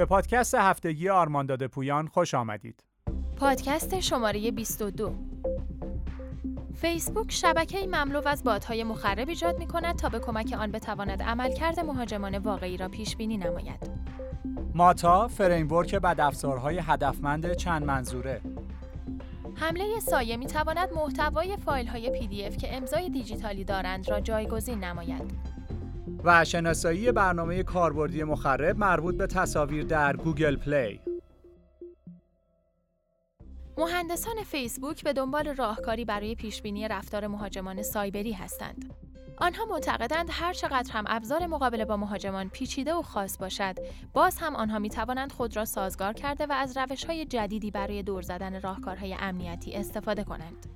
به پادکست هفتگی آرمان داده پویان خوش آمدید. پادکست شماره 22 فیسبوک شبکه مملو از باتهای مخرب ایجاد می کند تا به کمک آن بتواند عملکرد مهاجمان واقعی را پیش بینی نماید. ماتا فریمورک بدافزارهای هدفمند چند منظوره حمله سایه می تواند محتوای فایل های PDF که امضای دیجیتالی دارند را جایگزین نماید. و شناسایی برنامه کاربردی مخرب مربوط به تصاویر در گوگل پلی. مهندسان فیسبوک به دنبال راهکاری برای پیشبینی رفتار مهاجمان سایبری هستند. آنها معتقدند هر چقدر هم ابزار مقابله با مهاجمان پیچیده و خاص باشد، باز هم آنها می توانند خود را سازگار کرده و از روش های جدیدی برای دور زدن راهکارهای امنیتی استفاده کنند.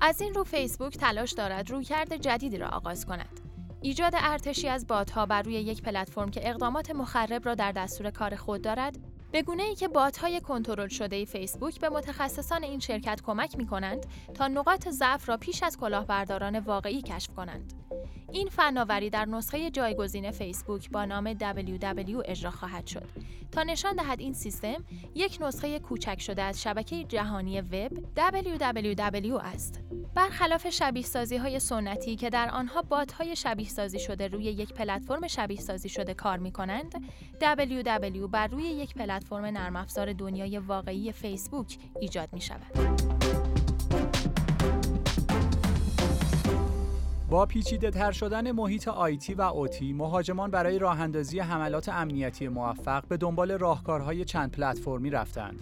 از این رو فیسبوک تلاش دارد رویکرد جدیدی را آغاز کند. ایجاد ارتشی از باتها بر روی یک پلتفرم که اقدامات مخرب را در دستور کار خود دارد به گونه ای که بات های کنترل شده فیسبوک به متخصصان این شرکت کمک می کنند تا نقاط ضعف را پیش از کلاهبرداران واقعی کشف کنند. این فناوری در نسخه جایگزین فیسبوک با نام WW اجرا خواهد شد تا نشان دهد این سیستم یک نسخه کوچک شده از شبکه جهانی وب WWW است. برخلاف شبیه سازی های سنتی که در آنها بات های شبیه سازی شده روی یک پلتفرم شبیه سازی شده کار می کنند، WW بر روی یک پلتفرم نرم افزار دنیای واقعی فیسبوک ایجاد می شود. با پیچیده تر شدن محیط آیتی و اوتی مهاجمان برای راه اندازی حملات امنیتی موفق به دنبال راهکارهای چند پلتفرمی رفتند.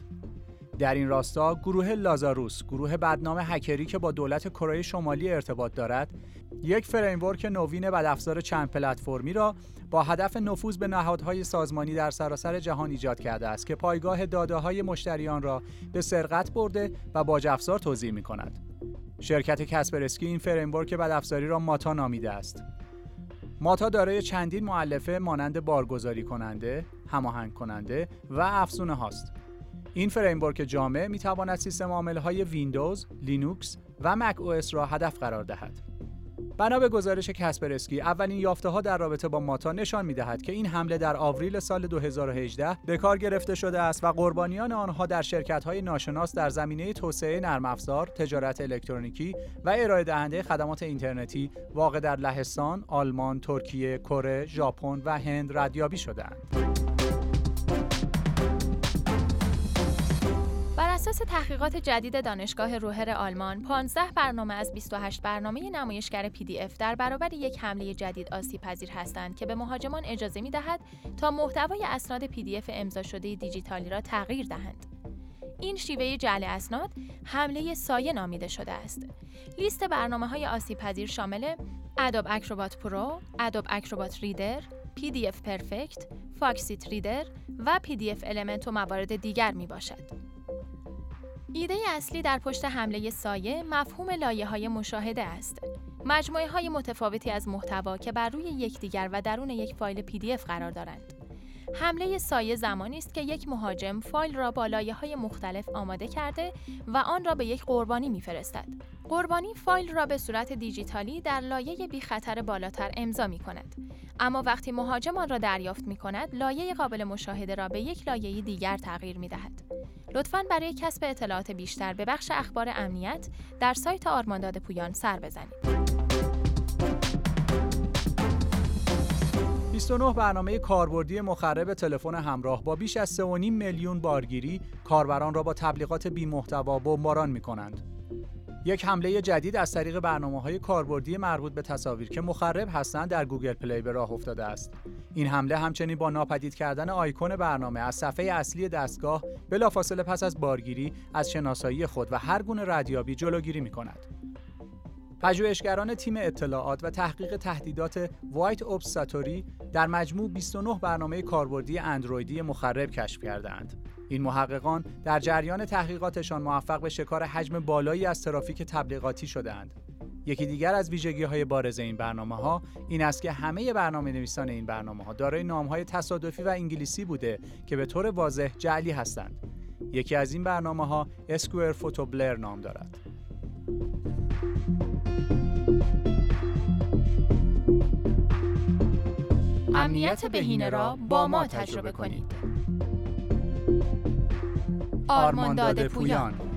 در این راستا گروه لازاروس، گروه بدنام هکری که با دولت کره شمالی ارتباط دارد، یک فریمورک نوین بدافزار چند پلتفرمی را با هدف نفوذ به نهادهای سازمانی در سراسر جهان ایجاد کرده است که پایگاه داده های مشتریان را به سرقت برده و باج افزار توزیع می کند. شرکت کسپرسکی این فریمورک بدافزاری را ماتا نامیده است. ماتا دارای چندین مؤلفه مانند بارگذاری کننده، هماهنگ کننده و افزونه هاست. این فریمورک جامع می تواند سیستم عامل ویندوز، لینوکس و macOS را هدف قرار دهد. بنا به گزارش کسپرسکی اولین یافته ها در رابطه با ماتا نشان می دهد که این حمله در آوریل سال 2018 به کار گرفته شده است و قربانیان آنها در شرکت های ناشناس در زمینه توسعه نرم افزار، تجارت الکترونیکی و ارائه دهنده خدمات اینترنتی واقع در لهستان، آلمان، ترکیه، کره، ژاپن و هند ردیابی شدهاند. اساس تحقیقات جدید دانشگاه روهر آلمان، 15 برنامه از 28 برنامه نمایشگر PDF در برابر یک حمله جدید آسیب پذیر هستند که به مهاجمان اجازه می دهد تا محتوای اسناد PDF امضا شده دیجیتالی را تغییر دهند. این شیوه جعل اسناد حمله سایه نامیده شده است. لیست برنامه های آسیب پذیر شامل ادوب اکروبات پرو، ادوب اکروبات ریدر، PDF پرفکت، Foxit Reader و PDF Element و موارد دیگر می باشد. ایده اصلی در پشت حمله سایه مفهوم لایه های مشاهده است. مجموعه های متفاوتی از محتوا که بر روی یکدیگر و درون یک فایل PDF قرار دارند. حمله سایه زمانی است که یک مهاجم فایل را با لایه های مختلف آماده کرده و آن را به یک قربانی میفرستد. قربانی فایل را به صورت دیجیتالی در لایه بی خطر بالاتر امضا می کند. اما وقتی مهاجم آن را دریافت می کند، لایه قابل مشاهده را به یک لایه دیگر تغییر می دهد. لطفاً برای کسب اطلاعات بیشتر به بخش اخبار امنیت در سایت آرمان داده پویان سر بزنید. 29 برنامه کاربردی مخرب تلفن همراه با بیش از 3.5 میلیون بارگیری کاربران را با تبلیغات بی محتوا بمباران می کنند. یک حمله جدید از طریق برنامه های کاربردی مربوط به تصاویر که مخرب هستند در گوگل پلی به راه افتاده است. این حمله همچنین با ناپدید کردن آیکون برنامه از صفحه اصلی دستگاه بلافاصله پس از بارگیری از شناسایی خود و هر گونه ردیابی جلوگیری می کند. پژوهشگران تیم اطلاعات و تحقیق تهدیدات وایت اوبس ساتوری در مجموع 29 برنامه کاربردی اندرویدی مخرب کشف کردند. این محققان در جریان تحقیقاتشان موفق به شکار حجم بالایی از ترافیک تبلیغاتی شدهاند. یکی دیگر از ویژگی های بارز این برنامه ها این است که همه برنامه نویسان این برنامه ها دارای نام های تصادفی و انگلیسی بوده که به طور واضح جعلی هستند. یکی از این برنامه ها اسکوئر فوتو بلر نام دارد. امنیت بهینه را با ما تجربه کنید. آرمانداد پویان.